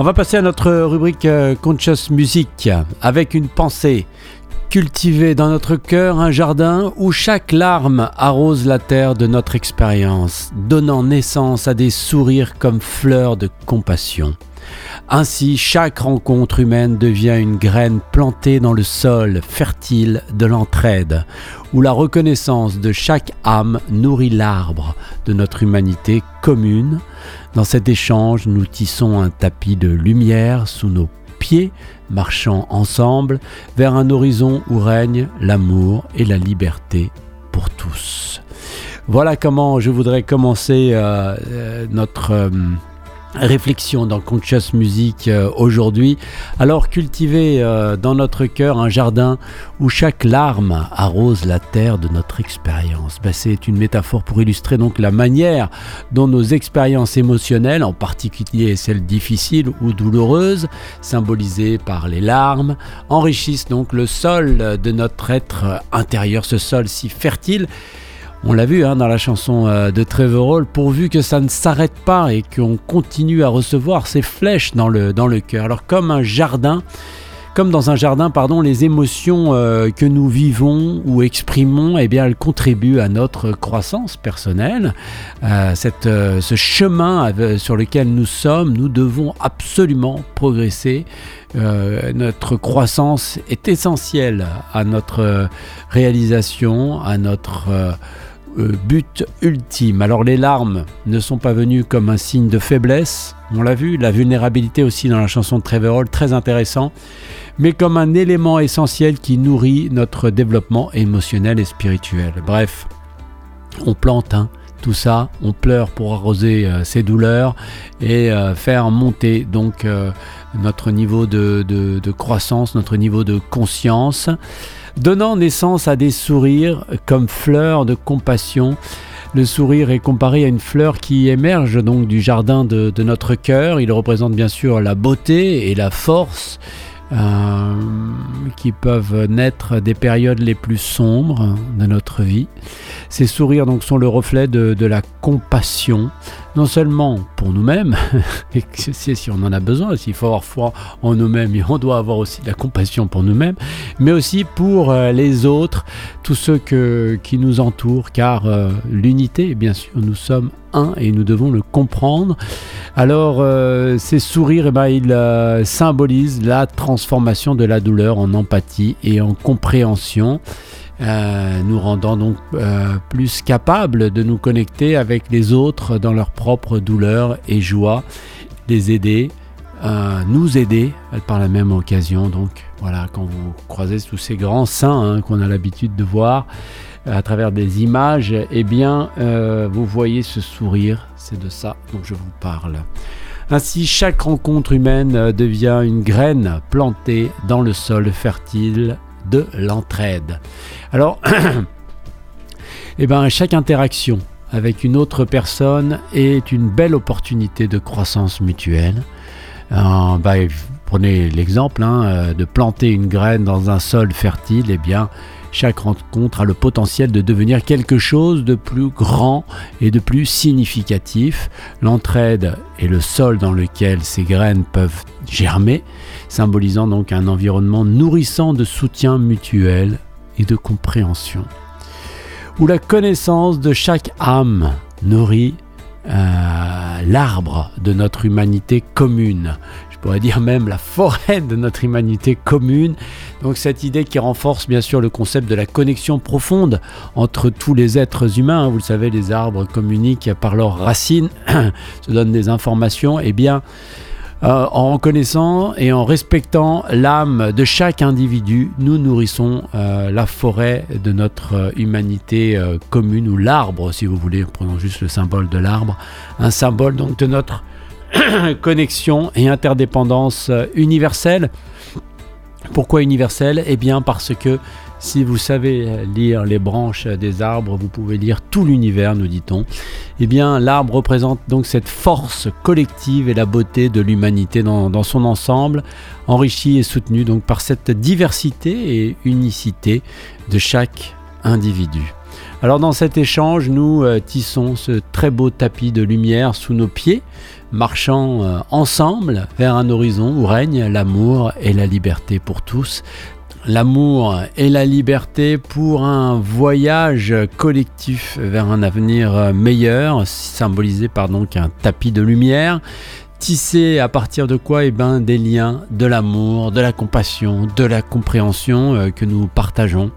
On va passer à notre rubrique euh, Conscious Music avec une pensée. Cultiver dans notre cœur un jardin où chaque larme arrose la terre de notre expérience, donnant naissance à des sourires comme fleurs de compassion. Ainsi, chaque rencontre humaine devient une graine plantée dans le sol fertile de l'entraide, où la reconnaissance de chaque âme nourrit l'arbre de notre humanité commune. Dans cet échange, nous tissons un tapis de lumière sous nos pieds, marchant ensemble vers un horizon où règne l'amour et la liberté pour tous. Voilà comment je voudrais commencer euh, euh, notre... Euh, réflexion dans Conscious Music euh, aujourd'hui. Alors cultiver euh, dans notre cœur un jardin où chaque larme arrose la terre de notre expérience. Ben, c'est une métaphore pour illustrer donc la manière dont nos expériences émotionnelles, en particulier celles difficiles ou douloureuses, symbolisées par les larmes, enrichissent donc le sol de notre être intérieur, ce sol si fertile on l'a vu hein, dans la chanson euh, de Trevor Hall, pourvu que ça ne s'arrête pas et qu'on continue à recevoir ces flèches dans le, dans le cœur. Alors comme un jardin, comme dans un jardin, pardon, les émotions euh, que nous vivons ou exprimons, eh bien, elles contribuent à notre croissance personnelle. Euh, cette, ce chemin sur lequel nous sommes, nous devons absolument progresser. notre croissance est essentielle à notre réalisation, à notre but ultime. Alors les larmes ne sont pas venues comme un signe de faiblesse, on l'a vu, la vulnérabilité aussi dans la chanson de Trevor Hall, très intéressant, mais comme un élément essentiel qui nourrit notre développement émotionnel et spirituel. Bref, on plante hein, tout ça, on pleure pour arroser euh, ses douleurs et euh, faire monter donc notre niveau de, croissance, notre niveau de conscience donnant naissance à des sourires comme fleurs de compassion. Le sourire est comparé à une fleur qui émerge donc du jardin de, notre cœur. Il représente bien sûr la beauté et la force euh, qui peuvent naître des périodes les plus sombres de notre vie. Ces sourires donc sont le reflet de, la compassion, non seulement pour nous-mêmes, et si on en a besoin, s'il faut avoir foi en nous-mêmes, on doit avoir aussi de la compassion pour nous-mêmes, mais aussi pour euh, les autres, tous ceux qui nous entourent, car euh, l'unité, bien sûr, nous sommes un et nous devons le comprendre. Alors, euh, ces sourires, eh ben, ils symbolisent la transformation de la douleur en empathie et en compréhension. Euh, nous rendant donc plus capables de nous connecter avec les autres dans leur propre douleur et joie, les aider, nous aider par la même occasion. Donc voilà, quand vous croisez tous ces grands saints hein, qu'on a l'habitude de voir, à travers des images, eh bien, euh, vous voyez ce sourire, c'est de ça dont je vous parle. Ainsi, chaque rencontre humaine euh, devient une graine plantée dans le sol fertile de l'entraide. Alors, eh ben, chaque interaction avec une autre personne est une belle opportunité de croissance mutuelle. Euh, bah, prenez l'exemple hein, de planter une graine dans un sol fertile, eh bien, chaque rencontre a le potentiel de devenir quelque chose de plus grand et de plus significatif. L'entraide est le sol dans lequel ces graines peuvent germer, symbolisant donc un environnement nourrissant de soutien mutuel et de compréhension. Où la connaissance de chaque âme nourrit euh, l'arbre de notre humanité commune pourrait dire même la forêt de notre humanité commune. Donc cette idée qui renforce bien sûr le concept de la connexion profonde entre tous les êtres humains. Vous le savez, les arbres communiquent par leurs racines, se donnent des informations. Eh bien, euh, en reconnaissant et en respectant l'âme de chaque individu, nous nourrissons euh, la forêt de notre euh, humanité commune, ou l'arbre, si vous voulez, prenons juste le symbole de l'arbre, un symbole donc de notre connexion et interdépendance euh, universelle. Pourquoi universelle? Eh bien parce que si vous savez lire les branches des arbres, vous pouvez lire tout l'univers, nous dit-on. Eh bien, l'arbre représente donc cette force collective et la beauté de l'humanité dans, dans, son ensemble, enrichie et soutenue donc par cette diversité et unicité de chaque individu. Alors dans cet échange, nous euh, tissons ce très beau tapis de lumière sous nos pieds, marchant euh, ensemble vers un horizon où règne l'amour et la liberté pour tous. L'amour et la liberté pour un voyage collectif vers un avenir euh, meilleur, symbolisé par donc un tapis de lumière Tissé à partir de quoi Eh ben, des liens, de l'amour, de la compassion, de la compréhension que nous partageons.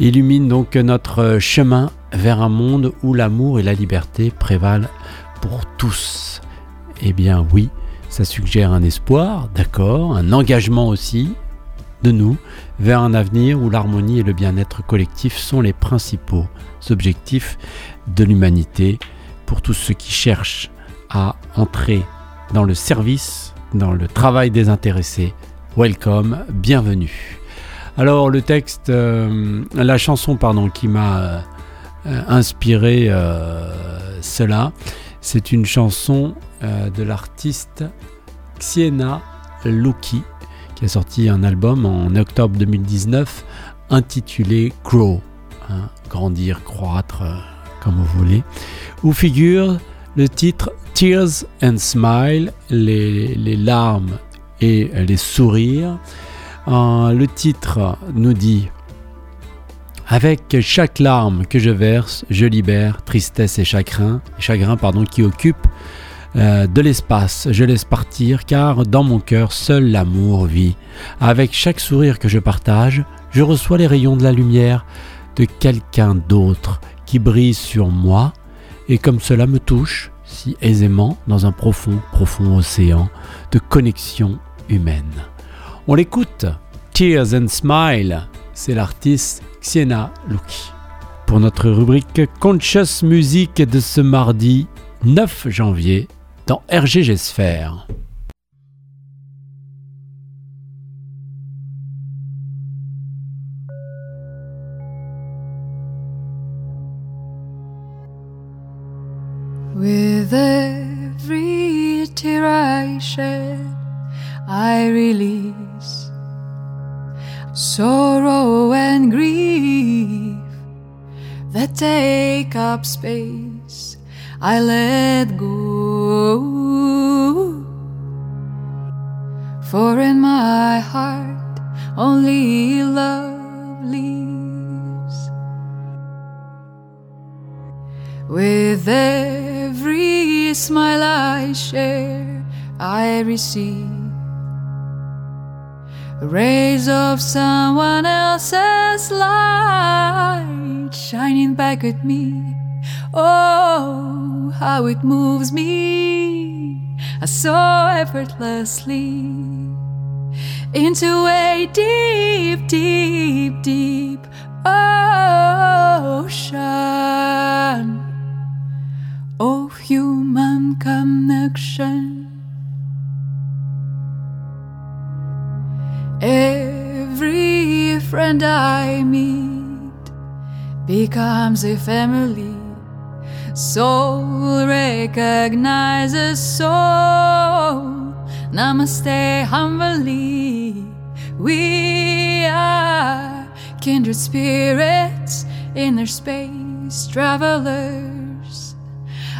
Illumine donc notre chemin vers un monde où l'amour et la liberté prévalent pour tous. Eh bien oui, ça suggère un espoir, d'accord, un engagement aussi de nous vers un avenir où l'harmonie et le bien-être collectif sont les principaux objectifs de l'humanité pour tous ceux qui cherchent à entrer dans le service, dans le travail des intéressés. Welcome, bienvenue. Alors le texte, euh, la chanson pardon, qui m'a euh, inspiré euh, cela, c'est une chanson de l'artiste Xiena Luki qui a sorti un album en octobre 2019 intitulé Grow, hein, grandir, croître, comme vous voulez, où figure le titre Tears and Smile, les, larmes et les sourires. Euh, le titre nous dit Avec chaque larme que je verse, je libère tristesse et chagrin, chagrin pardon, qui occupent euh, de l'espace. Je laisse partir car dans mon cœur seul l'amour vit. Avec chaque sourire que je partage, je reçois les rayons de la lumière de quelqu'un d'autre qui brille sur moi et comme cela me touche, si aisément dans un profond, profond océan de connexion humaine. On l'écoute, Tears and Smile, c'est l'artiste Xiena Luki. Pour notre rubrique Conscious Music de ce mardi 9 janvier dans RGG Sphère. Space. I let go. For in my heart, only love lives. With every smile I share, I receive rays of someone else's light shining back at me. Oh, how it moves me so effortlessly into a deep, deep, deep ocean of human connection. Every friend I meet becomes a family. Soul recognizes soul. Namaste humbly. We are kindred spirits, inner space travelers.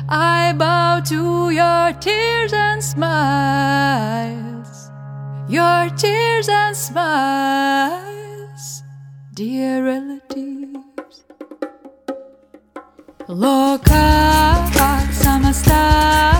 I bow to your tears and smiles, your tears and smiles, dear relatives. Loka samasta.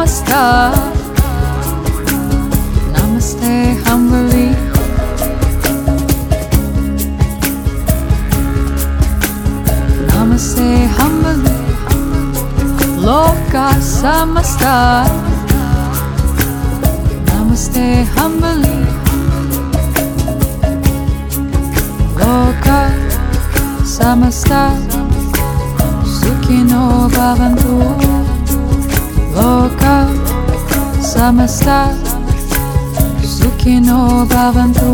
Namaste. Namaste, humbly. Namaste, humbly. Loka samasta. Namaste, humbly. Loka samasta. Sukino bhavantu. samasta Sukhino bhavantu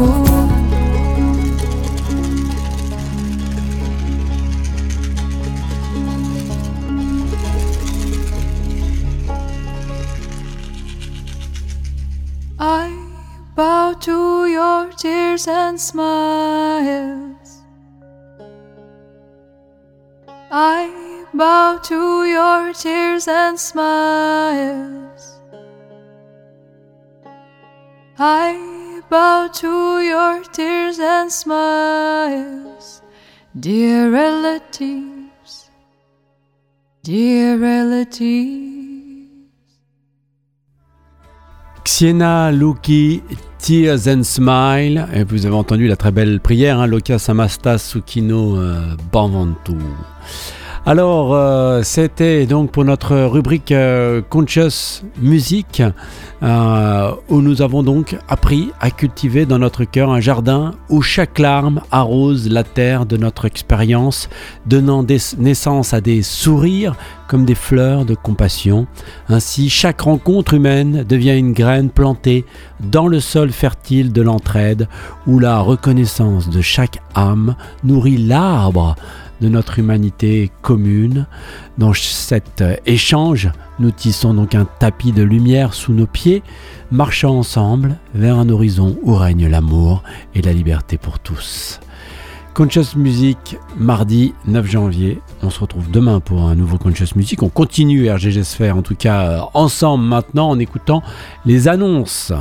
I bow to your tears and smiles. I bow to your tears and smiles. Relatives, dear relatives. Xiena Luki, Tears and Smile. Et vous avez entendu la très belle prière, hein, Loka Samasta Sukino euh. Alors, euh, c'était donc pour notre rubrique euh, Conscious Music, euh, où nous avons donc appris à cultiver dans notre cœur un jardin où chaque larme arrose la terre de notre expérience, donnant naissance à des sourires comme des fleurs de compassion. Ainsi, chaque rencontre humaine devient une graine plantée dans le sol fertile de l'entraide, où la reconnaissance de chaque âme nourrit l'arbre de notre humanité commune. Dans cet échange, nous tissons donc un tapis de lumière sous nos pieds, marchant ensemble vers un horizon où règne l'amour et la liberté pour tous. Conscious Music, mardi 9 janvier. On se retrouve demain pour un nouveau Conscious Music. On continue RGG Sphere, en tout cas ensemble maintenant en écoutant les annonces.